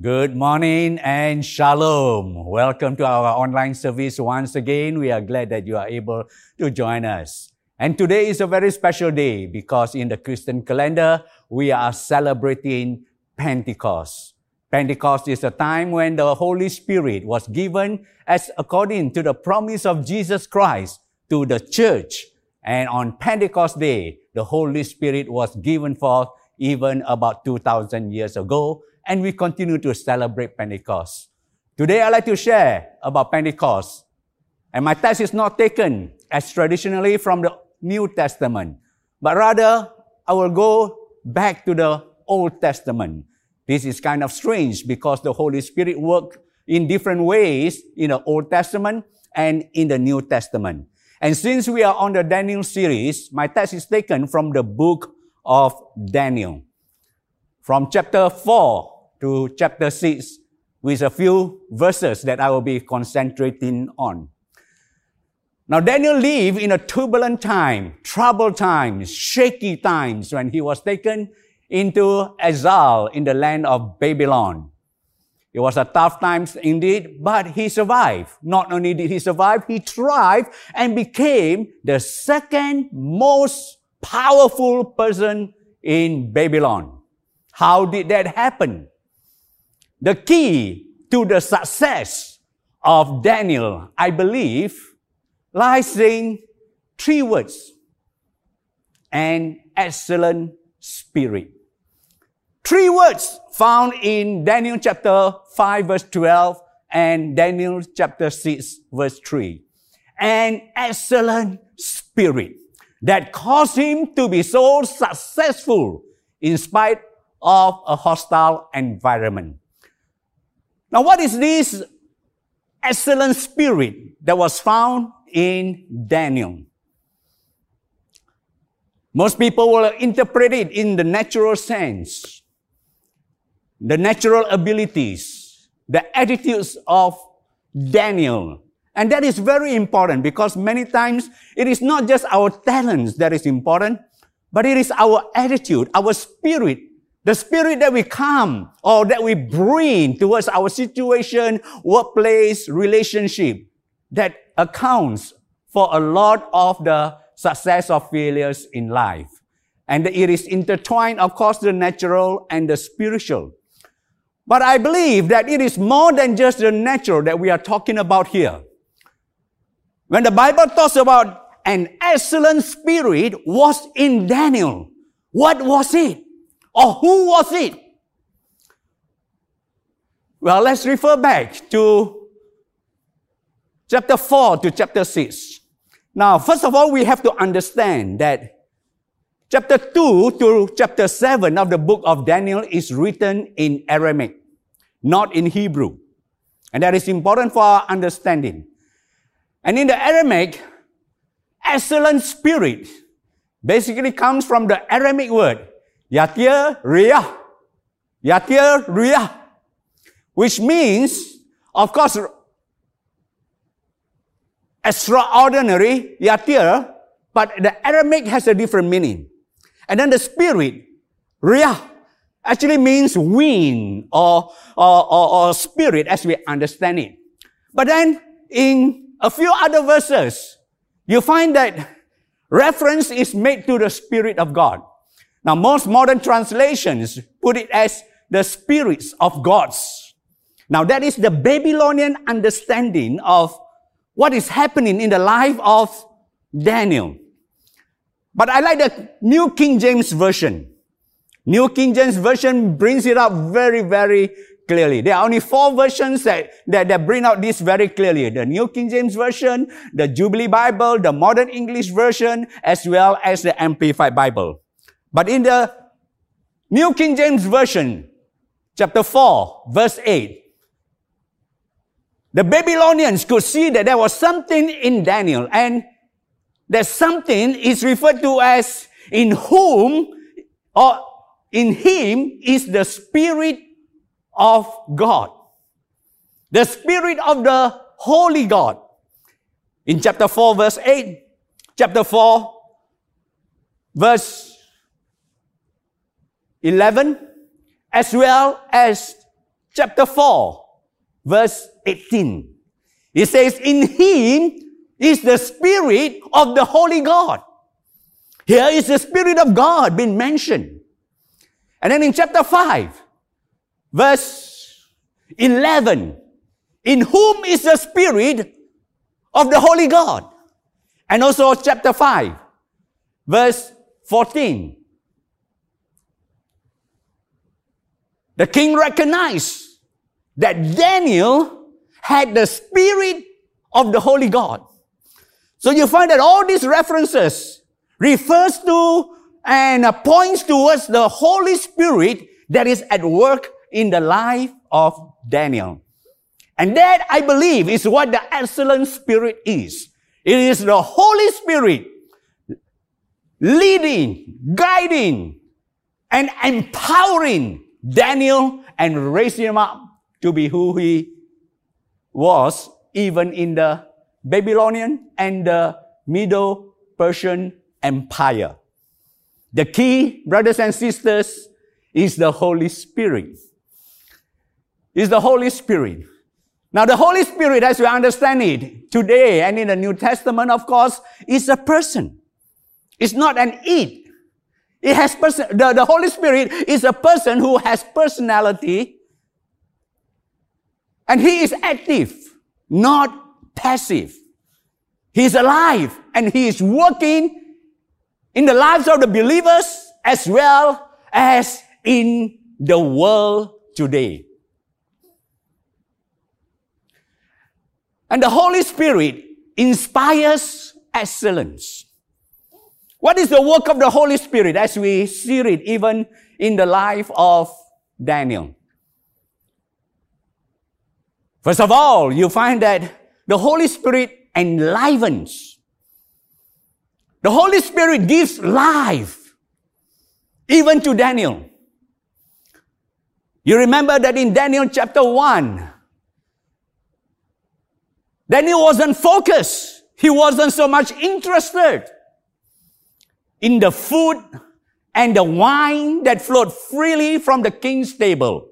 Good morning and shalom. Welcome to our online service once again. We are glad that you are able to join us. And today is a very special day because in the Christian calendar, we are celebrating Pentecost. Pentecost is a time when the Holy Spirit was given as according to the promise of Jesus Christ to the church. And on Pentecost Day, the Holy Spirit was given forth even about 2000 years ago and we continue to celebrate Pentecost. Today, I'd like to share about Pentecost. And my text is not taken as traditionally from the New Testament, but rather I will go back to the Old Testament. This is kind of strange because the Holy Spirit worked in different ways in the Old Testament and in the New Testament. And since we are on the Daniel series, my text is taken from the book of Daniel. From chapter 4 to chapter 6 with a few verses that I will be concentrating on. Now, Daniel lived in a turbulent time, troubled times, shaky times when he was taken into exile in the land of Babylon. It was a tough times indeed, but he survived. Not only did he survive, he thrived and became the second most powerful person in Babylon. How did that happen? The key to the success of Daniel, I believe, lies in three words an excellent spirit. Three words found in Daniel chapter 5 verse 12 and Daniel chapter 6 verse 3. An excellent spirit that caused him to be so successful in spite of a hostile environment. Now, what is this excellent spirit that was found in Daniel? Most people will interpret it in the natural sense, the natural abilities, the attitudes of Daniel. And that is very important because many times it is not just our talents that is important, but it is our attitude, our spirit the spirit that we come or that we bring towards our situation, workplace, relationship that accounts for a lot of the success or failures in life. And it is intertwined, of course, the natural and the spiritual. But I believe that it is more than just the natural that we are talking about here. When the Bible talks about an excellent spirit was in Daniel, what was it? Or who was it? Well, let's refer back to chapter 4 to chapter 6. Now, first of all, we have to understand that chapter 2 to chapter 7 of the book of Daniel is written in Aramaic, not in Hebrew. And that is important for our understanding. And in the Aramaic, excellent spirit basically comes from the Aramaic word Yatir Riyah. Yatir Riyah. Which means, of course, extraordinary, Yatir, but the Aramaic has a different meaning. And then the spirit, Riyah, actually means wind or, or, or, or spirit as we understand it. But then in a few other verses, you find that reference is made to the Spirit of God. Now, most modern translations put it as the spirits of gods. Now, that is the Babylonian understanding of what is happening in the life of Daniel. But I like the New King James Version. New King James Version brings it up very, very clearly. There are only four versions that, that, that bring out this very clearly. The New King James Version, the Jubilee Bible, the Modern English Version, as well as the Amplified Bible. But in the New King James Version, chapter 4, verse 8, the Babylonians could see that there was something in Daniel, and that something is referred to as in whom or in him is the Spirit of God. The Spirit of the Holy God. In chapter 4, verse 8, chapter 4, verse 11, as well as chapter 4, verse 18. It says, In him is the Spirit of the Holy God. Here is the Spirit of God being mentioned. And then in chapter 5, verse 11, in whom is the Spirit of the Holy God. And also chapter 5, verse 14. The king recognized that Daniel had the Spirit of the Holy God. So you find that all these references refers to and uh, points towards the Holy Spirit that is at work in the life of Daniel. And that, I believe, is what the excellent spirit is. It is the Holy Spirit leading, guiding, and empowering Daniel and raising him up to be who he was even in the Babylonian and the Middle Persian Empire. The key, brothers and sisters, is the Holy Spirit. Is the Holy Spirit. Now, the Holy Spirit, as we understand it today and in the New Testament, of course, is a person. It's not an it. It has person, the, the Holy Spirit is a person who has personality and he is active, not passive. He is alive and he is working in the lives of the believers as well as in the world today. And the Holy Spirit inspires excellence. What is the work of the Holy Spirit as we see it even in the life of Daniel? First of all, you find that the Holy Spirit enlivens. The Holy Spirit gives life even to Daniel. You remember that in Daniel chapter 1, Daniel wasn't focused. He wasn't so much interested in the food and the wine that flowed freely from the king's table.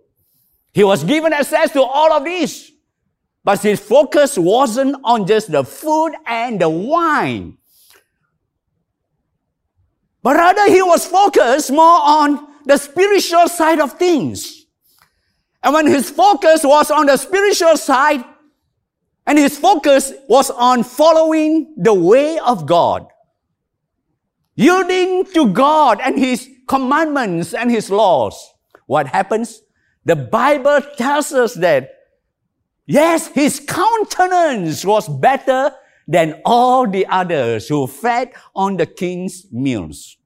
He was given access to all of this, But his focus wasn't on just the food and the wine. But rather he was focused more on the spiritual side of things. And when his focus was on the spiritual side, and his focus was on following the way of God, yielding to God and His commandments and His laws. What happens? The Bible tells us that, yes, His countenance was better than all the others who fed on the king's meals.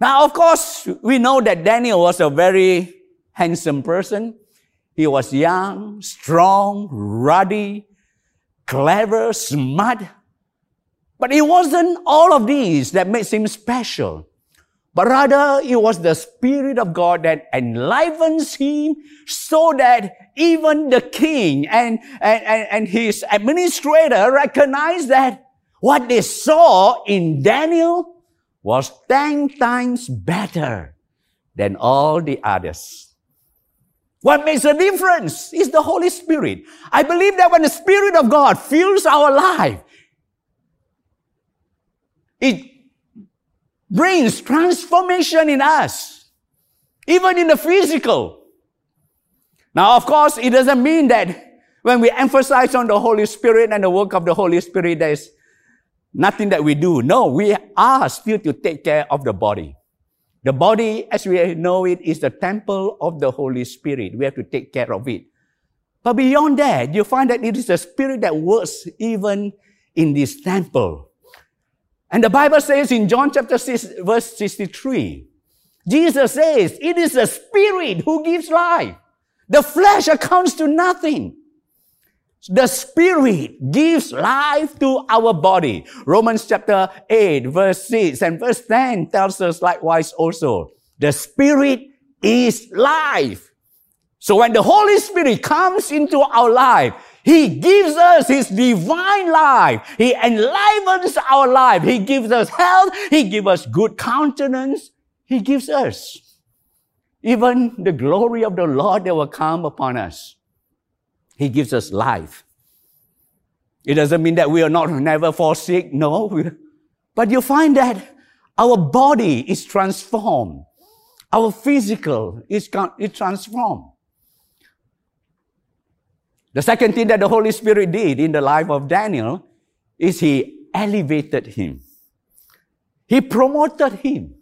Now, of course, we know that Daniel was a very handsome person. He was young, strong, ruddy, clever, smart, but it wasn't all of these that makes him special. But rather, it was the Spirit of God that enlivens him so that even the king and, and, and, and his administrator recognized that what they saw in Daniel was 10 times better than all the others. What makes a difference is the Holy Spirit. I believe that when the Spirit of God fills our life, it brings transformation in us, even in the physical. Now, of course, it doesn't mean that when we emphasize on the Holy Spirit and the work of the Holy Spirit, there's nothing that we do. No, we are still to take care of the body. The body, as we know it, is the temple of the Holy Spirit. We have to take care of it. But beyond that, you find that it is the Spirit that works even in this temple. And the Bible says in John chapter 6, verse 63, Jesus says, it is the Spirit who gives life. The flesh accounts to nothing. The Spirit gives life to our body. Romans chapter 8, verse 6 and verse 10 tells us likewise also. The Spirit is life. So when the Holy Spirit comes into our life, he gives us His divine life. He enlivens our life. He gives us health. He gives us good countenance. He gives us even the glory of the Lord that will come upon us. He gives us life. It doesn't mean that we are not never fall sick, no. But you find that our body is transformed. Our physical is, is transformed. The second thing that the Holy Spirit did in the life of Daniel is he elevated him. He promoted him.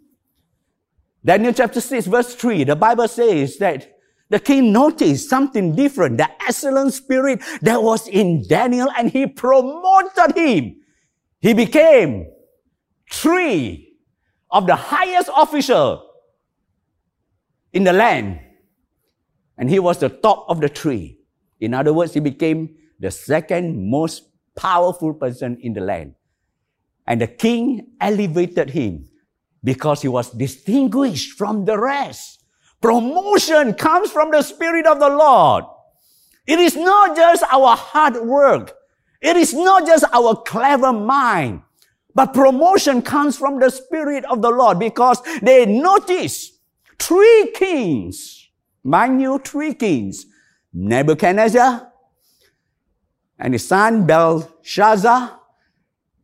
Daniel chapter 6 verse 3, the Bible says that the king noticed something different, the excellent spirit that was in Daniel and he promoted him. He became three of the highest official in the land. And he was the top of the tree. In other words, he became the second most powerful person in the land. And the king elevated him because he was distinguished from the rest. Promotion comes from the Spirit of the Lord. It is not just our hard work. It is not just our clever mind. But promotion comes from the Spirit of the Lord because they notice three kings, mind you, three kings, Nebuchadnezzar and his son Belshazzar,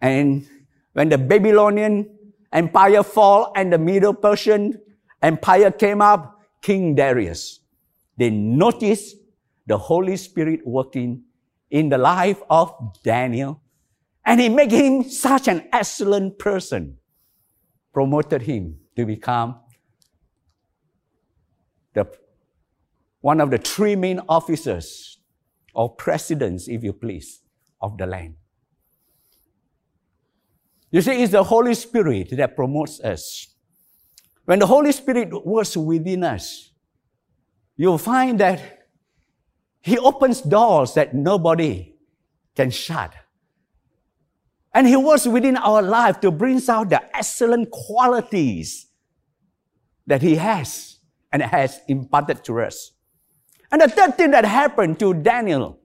and when the Babylonian empire fall and the Medo-Persian empire came up, King Darius, they noticed the Holy Spirit working in the life of Daniel, and he made him such an excellent person, promoted him to become the, one of the three main officers or presidents, if you please, of the land. You see, it's the Holy Spirit that promotes us. When the Holy Spirit works within us, you'll find that He opens doors that nobody can shut. And He works within our life to bring out the excellent qualities that He has and has imparted to us. And the third thing that happened to Daniel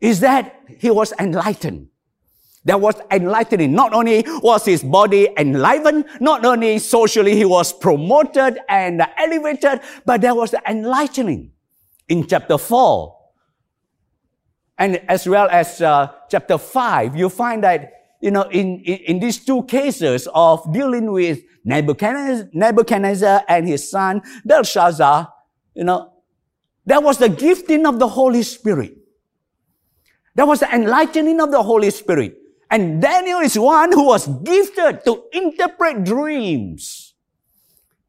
is that he was enlightened. There was enlightening. Not only was his body enlivened, not only socially he was promoted and elevated, but there was the enlightening in chapter 4. And as well as uh, chapter 5, you find that, you know, in, in, in these two cases of dealing with Nebuchadnezzar, Nebuchadnezzar and his son Belshazzar, you know, there was the gifting of the Holy Spirit. There was the enlightening of the Holy Spirit. And Daniel is one who was gifted to interpret dreams.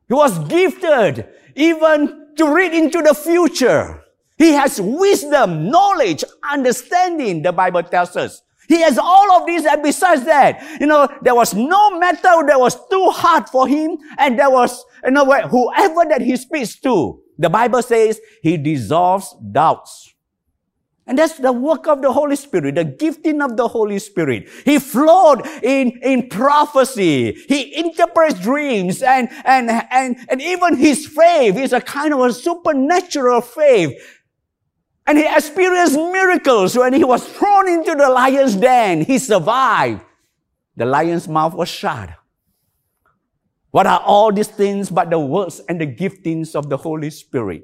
He was gifted even to read into the future. He has wisdom, knowledge, understanding, the Bible tells us. He has all of these, and besides that, you know, there was no matter that was too hard for him, and there was, you know, whoever that he speaks to, the Bible says he dissolves doubts. And that's the work of the Holy Spirit, the gifting of the Holy Spirit. He flowed in, in prophecy. He interprets dreams and, and, and, and even his faith is a kind of a supernatural faith. And he experienced miracles when he was thrown into the lion's den. He survived. The lion's mouth was shut. What are all these things but the works and the giftings of the Holy Spirit?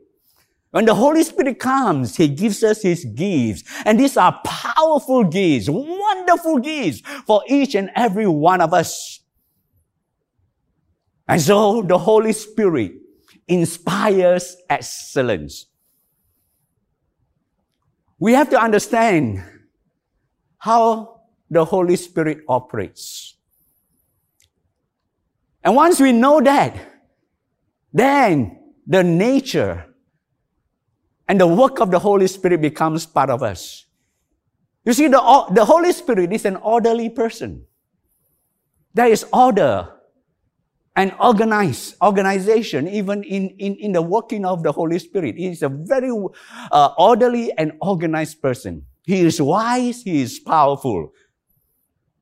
When the Holy Spirit comes, He gives us His gifts. And these are powerful gifts, wonderful gifts for each and every one of us. And so the Holy Spirit inspires excellence. We have to understand how the Holy Spirit operates. And once we know that, then the nature and the work of the Holy Spirit becomes part of us. You see, the, the Holy Spirit is an orderly person. There is order and organize, organization even in, in, in the working of the Holy Spirit. He is a very uh, orderly and organized person. He is wise, he is powerful.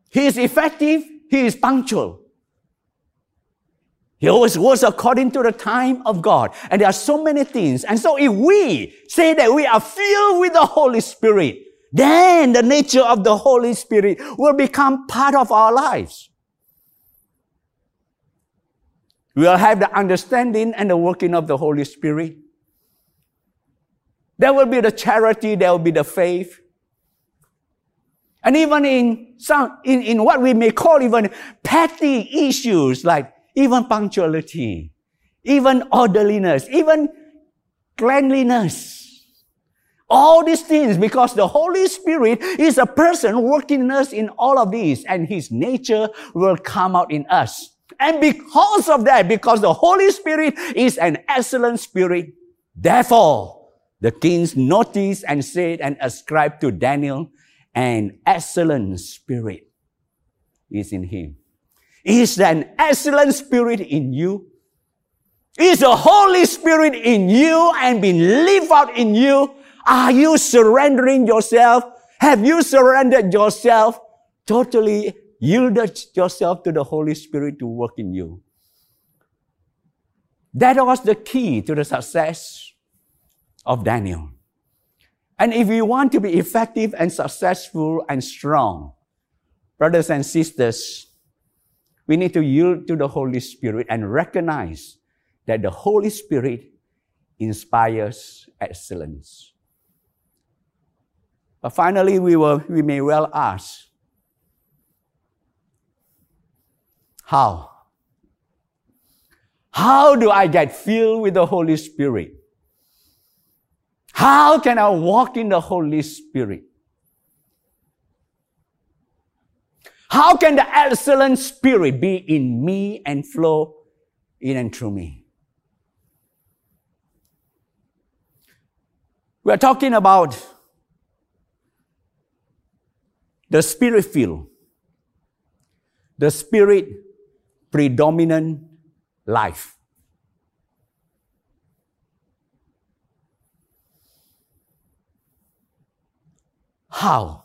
He is effective, he is punctual. He always works according to the time of God. And there are so many things. And so if we say that we are filled with the Holy Spirit, then the nature of the Holy Spirit will become part of our lives. We'll have the understanding and the working of the Holy Spirit. There will be the charity, there will be the faith. And even in some, in, in what we may call even petty issues like even punctuality, even orderliness, even cleanliness. All these things because the Holy Spirit is a person working in us in all of these and His nature will come out in us. And because of that, because the Holy Spirit is an excellent spirit, therefore, the kings noticed and said and ascribed to Daniel an excellent spirit is in him. Is an excellent spirit in you? Is the Holy Spirit in you and being lived out in you? Are you surrendering yourself? Have you surrendered yourself totally yielded yourself to the Holy Spirit to work in you. That was the key to the success of Daniel. And if we want to be effective and successful and strong, brothers and sisters, we need to yield to the Holy Spirit and recognize that the Holy Spirit inspires excellence. But finally, we, will, we may well ask How? How do I get filled with the Holy Spirit? How can I walk in the Holy Spirit? How can the excellent Spirit be in me and flow in and through me? We are talking about the Spirit filled, the Spirit predominant life. How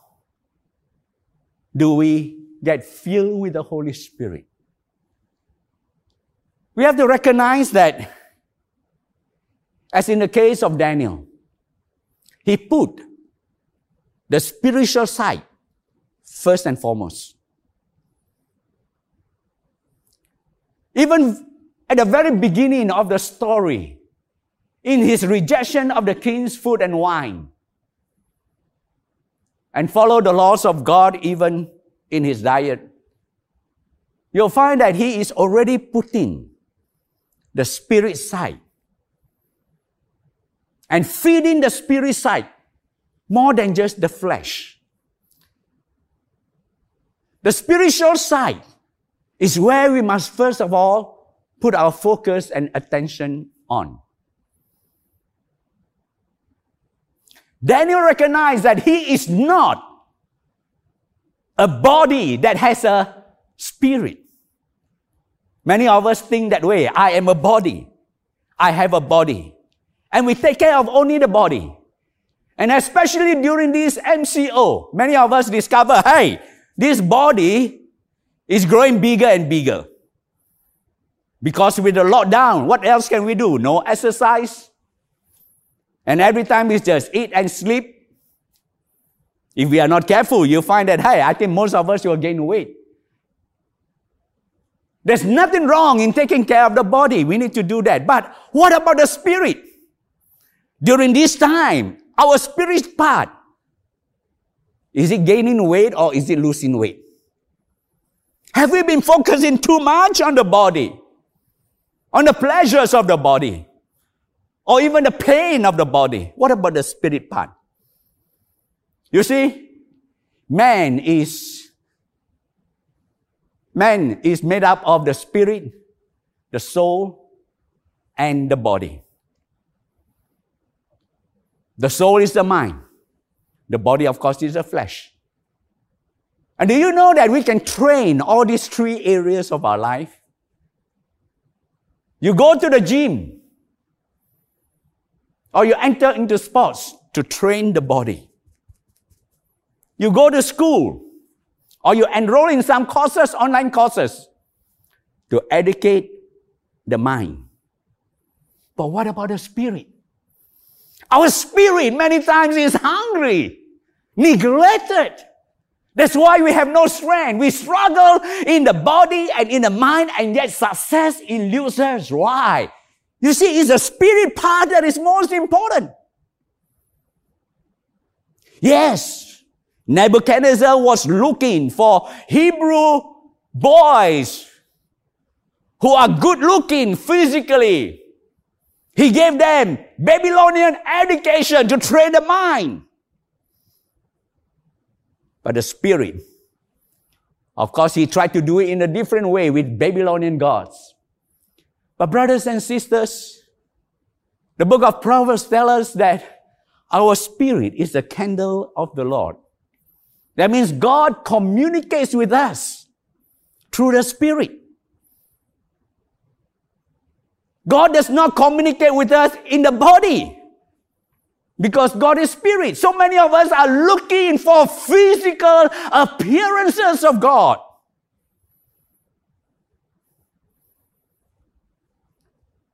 do we get filled with the Holy Spirit? We have to recognize that, as in the case of Daniel, he put the spiritual side first and foremost. Even at the very beginning of the story, in his rejection of the king's food and wine, and follow the laws of God even in his diet, you'll find that he is already putting the spirit side and feeding the spirit side more than just the flesh. The spiritual side is where we must first of all put our focus and attention on. Daniel recognized that he is not a body that has a spirit. Many of us think that way. I am a body. I have a body. And we take care of only the body. And especially during this MCO, many of us discover, hey, this body is growing bigger and bigger. Because with the lockdown, what else can we do? No exercise. And every time it's just eat and sleep. If we are not careful, you'll find that, hey, I think most of us will gain weight. There's nothing wrong in taking care of the body. We need to do that. But what about the spirit? During this time, our spirit part, is it gaining weight or is it losing weight? Have we been focusing too much on the body? On the pleasures of the body? Or even the pain of the body? What about the spirit part? You see, man is, man is made up of the spirit, the soul, and the body. The soul is the mind. The body, of course, is the flesh. And do you know that we can train all these three areas of our life? You go to the gym, or you enter into sports to train the body. You go to school, or you enroll in some courses, online courses, to educate the mind. But what about the spirit? Our spirit many times is hungry, neglected That's why we have no strength. We struggle in the body and in the mind, and yet success eludes us. Why? You see, it's the spirit part that is most important. Yes, Nebuchadnezzar was looking for Hebrew boys who are good looking physically. He gave them Babylonian education to train the mind. But the spirit, of course, he tried to do it in a different way with Babylonian gods. But brothers and sisters, the book of Proverbs tells us that our spirit is the candle of the Lord. That means God communicates with us through the spirit. God does not communicate with us in the body because God is spirit. So many of us are looking for physical appearances of God.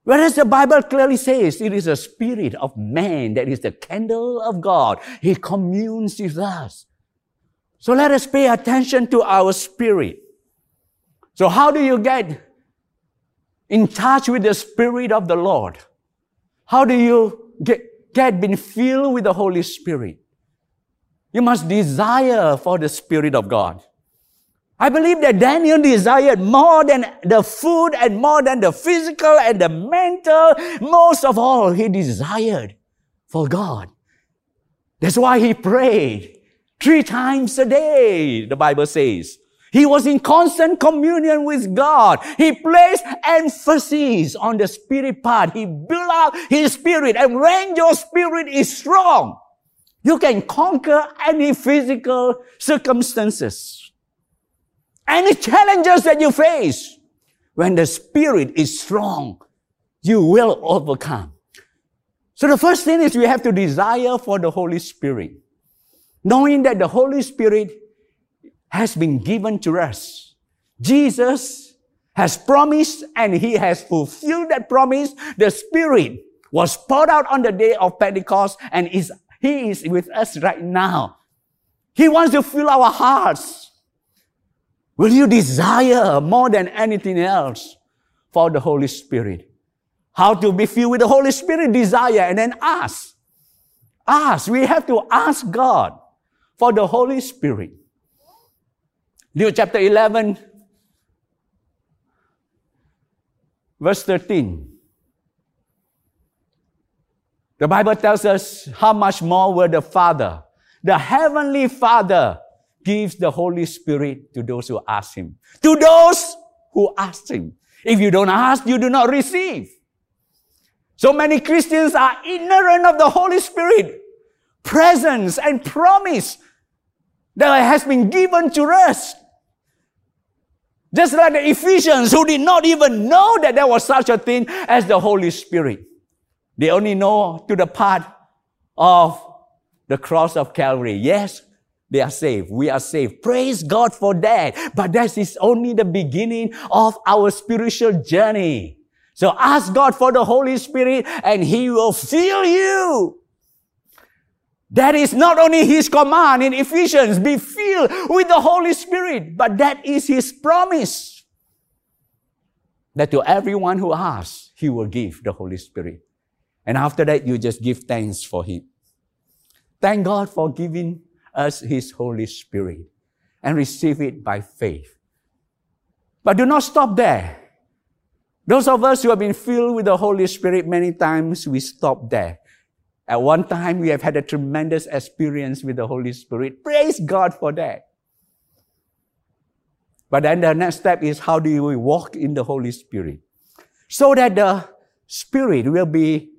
Whereas the Bible clearly says it is the spirit of man that is the candle of God. He communes with us. So let us pay attention to our spirit. So how do you get in touch with the spirit of the Lord? How do you get, get been filled with the Holy Spirit? You must desire for the Spirit of God. I believe that Daniel desired more than the food and more than the physical and the mental. Most of all, he desired for God. That's why he prayed three times a day, the Bible says. He was in constant communion with God. He placed emphasis on the spirit part. He built up his spirit. And when your spirit is strong, you can conquer any physical circumstances. Any challenges that you face, when the Spirit is strong, you will overcome. So the first thing is you have to desire for the Holy Spirit. Knowing that the Holy Spirit has been given to us. Jesus has promised and he has fulfilled that promise. The Spirit was poured out on the day of Pentecost and is, he is with us right now. He wants to fill our hearts Will you desire more than anything else for the Holy Spirit? How to be filled with the Holy Spirit? Desire and then ask. Ask. We have to ask God for the Holy Spirit. Luke chapter 11, verse 13. The Bible tells us how much more will the Father, the Heavenly Father, gives the Holy Spirit to those who ask Him. To those who ask Him. If you don't ask, you do not receive. So many Christians are ignorant of the Holy Spirit presence and promise that has been given to us. Just like the Ephesians who did not even know that there was such a thing as the Holy Spirit. They only know to the part of the cross of Calvary. Yes, they are saved. We are saved. Praise God for that. But that is only the beginning of our spiritual journey. So ask God for the Holy Spirit and He will fill you. That is not only His command in Ephesians, be filled with the Holy Spirit, but that is His promise. That to everyone who asks, He will give the Holy Spirit. And after that, you just give thanks for Him. Thank God for giving us His Holy Spirit and receive it by faith. But do not stop there. Those of us who have been filled with the Holy Spirit many times, we stop there. At one time, we have had a tremendous experience with the Holy Spirit. Praise God for that. But then the next step is how do we walk in the Holy Spirit? So that the Spirit will be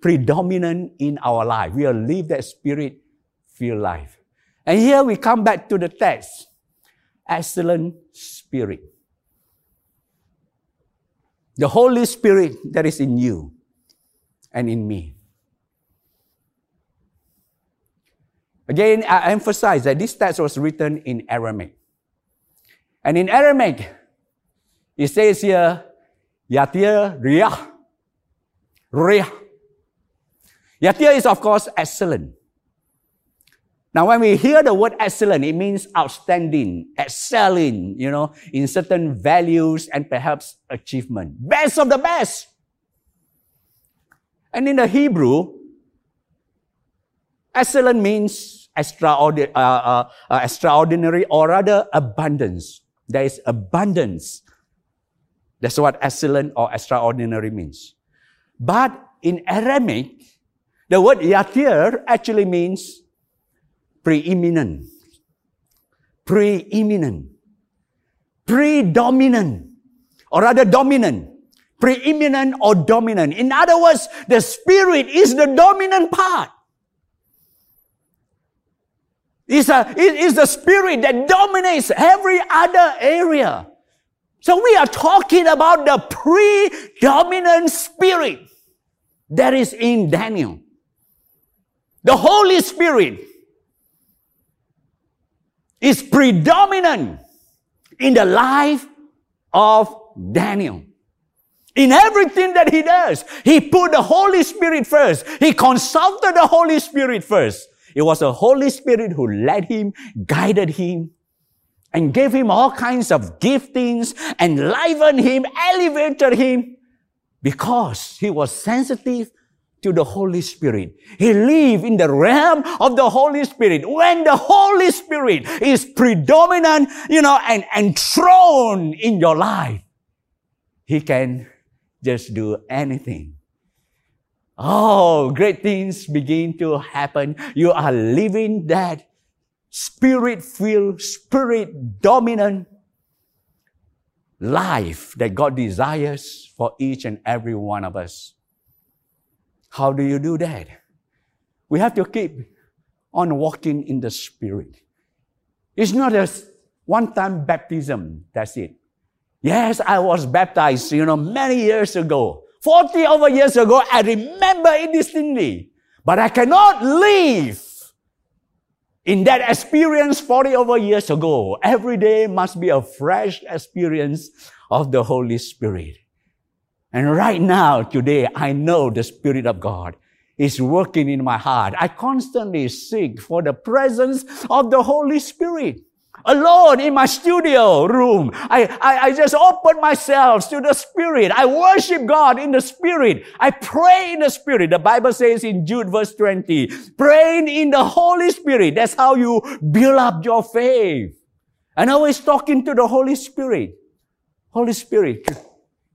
predominant in our life. We will live that Spirit filled life. And here we come back to the text. Excellent Spirit. The Holy Spirit that is in you and in me. Again, I emphasize that this text was written in Aramaic. And in Aramaic, it says here, Yatir Riyah. Riyah. Yatir is, of course, excellent. Now, when we hear the word excellent, it means outstanding, excelling, you know, in certain values and perhaps achievement. Best of the best. And in the Hebrew, excellent means extraordinary, uh, uh, uh, extraordinary or rather abundance. There is abundance. That's what excellent or extraordinary means. But in Aramaic, the word yatir actually means preeminent, preeminent, predominant, or rather dominant, preeminent or dominant. In other words, the spirit is the dominant part. It's, a, it is the spirit that dominates every other area. So we are talking about the predominant spirit that is in Daniel. The Holy Spirit is predominant in the life of Daniel. In everything that he does, he put the Holy Spirit first. He consulted the Holy Spirit first. It was the Holy Spirit who led him, guided him, and gave him all kinds of giftings, enlivened him, elevated him, because he was sensitive to the Holy Spirit. He lived in the realm of the Holy Spirit. When the Holy Spirit is predominant, you know, and enthroned in your life, He can just do anything. Oh, great things begin to happen. You are living that spirit filled, spirit dominant life that God desires for each and every one of us. How do you do that? We have to keep on walking in the Spirit. It's not a one time baptism, that's it. Yes, I was baptized, you know, many years ago. 40 over years ago, I remember it distinctly. But I cannot live in that experience 40 over years ago. Every day must be a fresh experience of the Holy Spirit. And right now, today, I know the Spirit of God is working in my heart. I constantly seek for the presence of the Holy Spirit alone in my studio room. I, I, I just open myself to the Spirit. I worship God in the Spirit. I pray in the Spirit. The Bible says in Jude verse 20, praying in the Holy Spirit. That's how you build up your faith. And always talking to the Holy Spirit. Holy Spirit,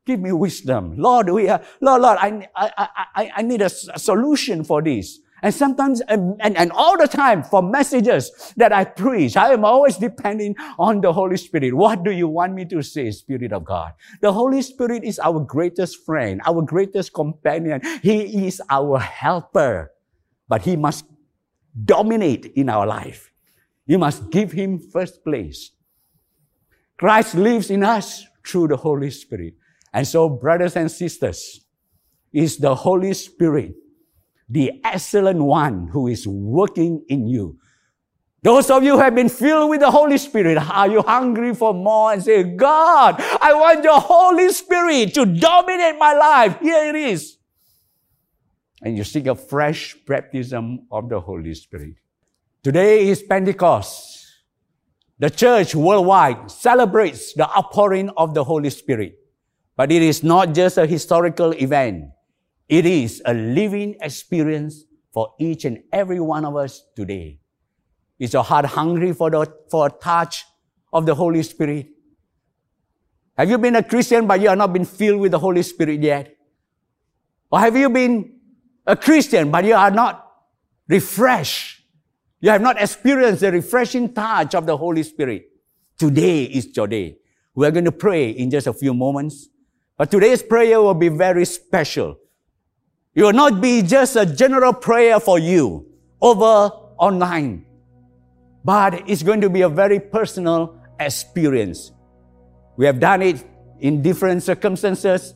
give me wisdom. Lord, we are, Lord, Lord, I, I, I, I need a, a solution for this. And sometimes, and, and, and, all the time for messages that I preach, I am always depending on the Holy Spirit. What do you want me to say, Spirit of God? The Holy Spirit is our greatest friend, our greatest companion. He is our helper, but He must dominate in our life. You must give Him first place. Christ lives in us through the Holy Spirit. And so, brothers and sisters, is the Holy Spirit the excellent one who is working in you. Those of you who have been filled with the Holy Spirit, are you hungry for more and say, God, I want your Holy Spirit to dominate my life. Here it is. And you seek a fresh baptism of the Holy Spirit. Today is Pentecost. The church worldwide celebrates the outpouring of the Holy Spirit. But it is not just a historical event. It is a living experience for each and every one of us today. Is your heart hungry for, the, for a touch of the Holy Spirit? Have you been a Christian but you have not been filled with the Holy Spirit yet? Or have you been a Christian but you are not refreshed? You have not experienced the refreshing touch of the Holy Spirit. Today is your day. We're going to pray in just a few moments. But today's prayer will be very special it will not be just a general prayer for you over online, but it's going to be a very personal experience. We have done it in different circumstances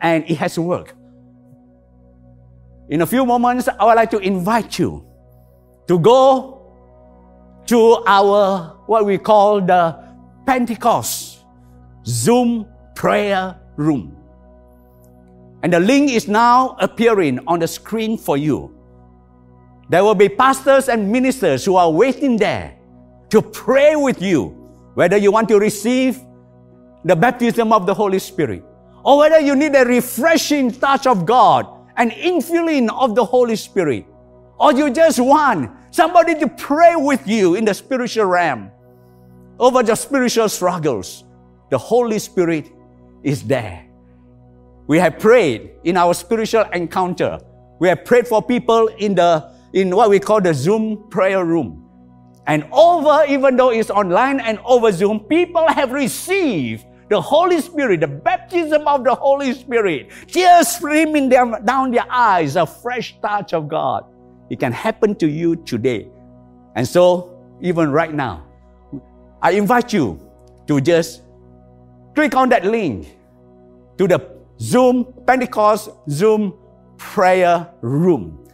and it has worked. In a few moments, I would like to invite you to go to our, what we call the Pentecost Zoom prayer room. And the link is now appearing on the screen for you. There will be pastors and ministers who are waiting there to pray with you, whether you want to receive the baptism of the Holy Spirit, or whether you need a refreshing touch of God, an infilling of the Holy Spirit, or you just want somebody to pray with you in the spiritual realm over the spiritual struggles. The Holy Spirit is there. We have prayed in our spiritual encounter. We have prayed for people in the in what we call the Zoom prayer room. And over, even though it's online and over Zoom, people have received the Holy Spirit, the baptism of the Holy Spirit, tears streaming them down their eyes, a fresh touch of God. It can happen to you today. And so, even right now, I invite you to just click on that link to the Zoom Pentecost Zoom prayer room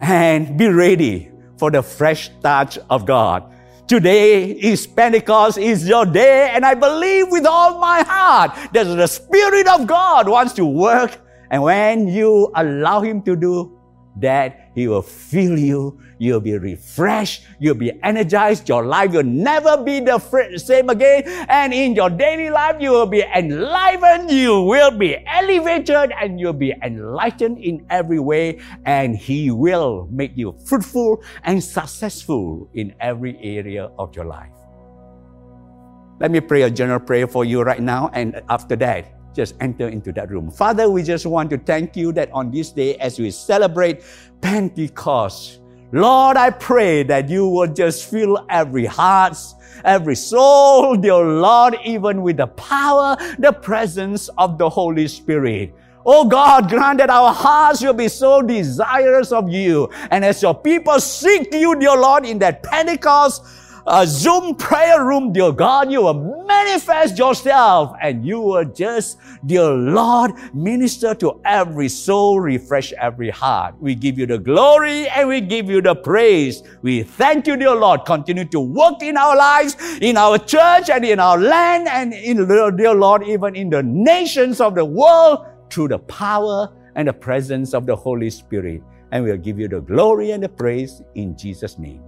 and be ready for the fresh touch of God. Today is Pentecost, is your day, and I believe with all my heart that the Spirit of God wants to work. And when you allow Him to do that He will fill you. You'll be refreshed. You'll be energized. Your life will never be the same again. And in your daily life, you will be enlivened. You will be elevated and you'll be enlightened in every way. And He will make you fruitful and successful in every area of your life. Let me pray a general prayer for you right now. And after that, just enter into that room. Father, we just want to thank you that on this day, as we celebrate Pentecost, Lord, I pray that you will just fill every heart, every soul, dear Lord, even with the power, the presence of the Holy Spirit. Oh God, grant that our hearts will be so desirous of you. And as your people seek you, dear Lord, in that Pentecost, a Zoom prayer room, dear God, you will manifest yourself and you will just, dear Lord, minister to every soul, refresh every heart. We give you the glory and we give you the praise. We thank you, dear Lord. Continue to work in our lives, in our church and in our land and in, dear Lord, even in the nations of the world through the power and the presence of the Holy Spirit. And we'll give you the glory and the praise in Jesus' name.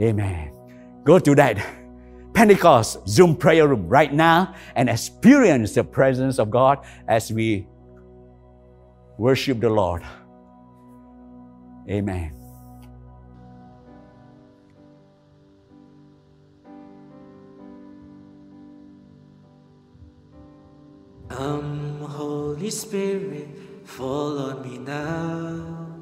Amen. Go to that Pentecost Zoom prayer room right now and experience the presence of God as we worship the Lord. Amen. Um, Holy Spirit, fall on me now.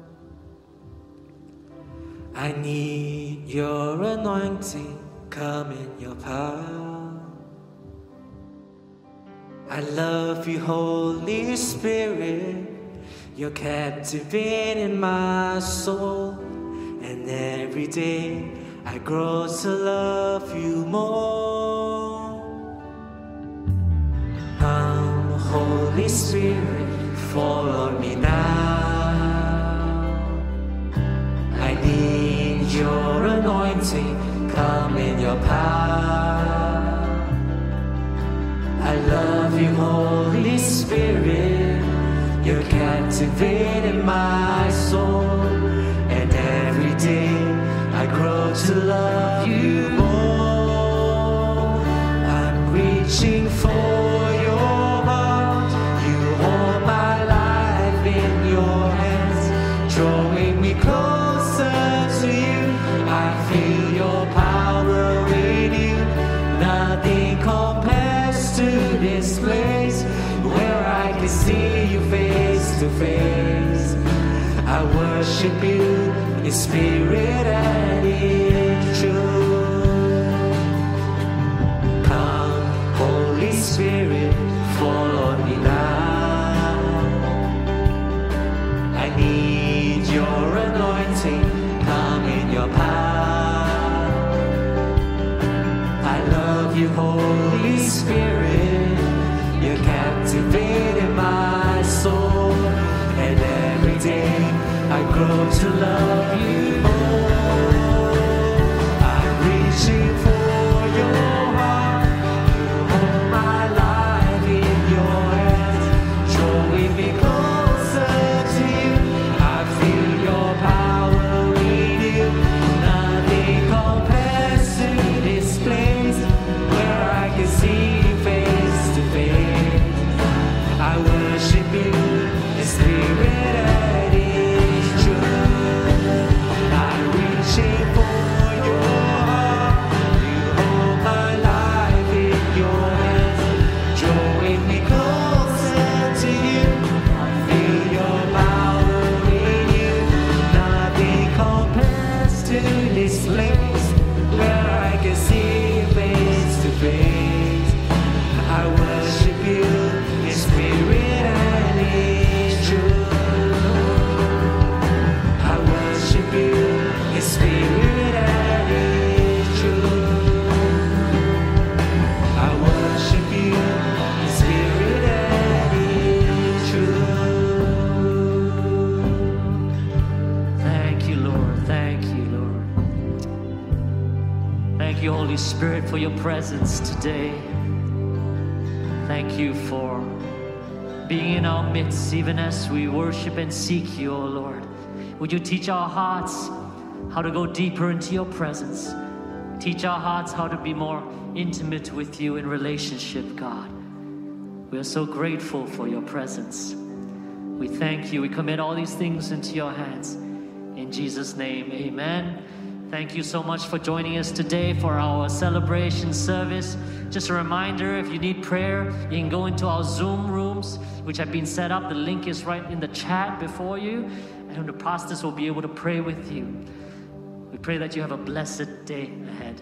I need your anointing, come in your power. I love you, Holy Spirit. You're captivating my soul, and every day I grow to love you more. Come, Holy Spirit, fall on me now. I need your anointing, come in your power. I love you, Holy Spirit. You're captivating my you in spirit and in truth. Come, Holy Spirit, fall on me now. I need your anointing, come in your power. I love you, Holy Spirit. You're captivating my soul, and every day grow to love you more. Your presence today. Thank you for being in our midst, even as we worship and seek you, O Lord. Would you teach our hearts how to go deeper into your presence? Teach our hearts how to be more intimate with you in relationship, God. We are so grateful for your presence. We thank you. We commit all these things into your hands. In Jesus' name, amen. Thank you so much for joining us today for our celebration service. Just a reminder if you need prayer, you can go into our Zoom rooms, which have been set up. The link is right in the chat before you, and the pastors will be able to pray with you. We pray that you have a blessed day ahead.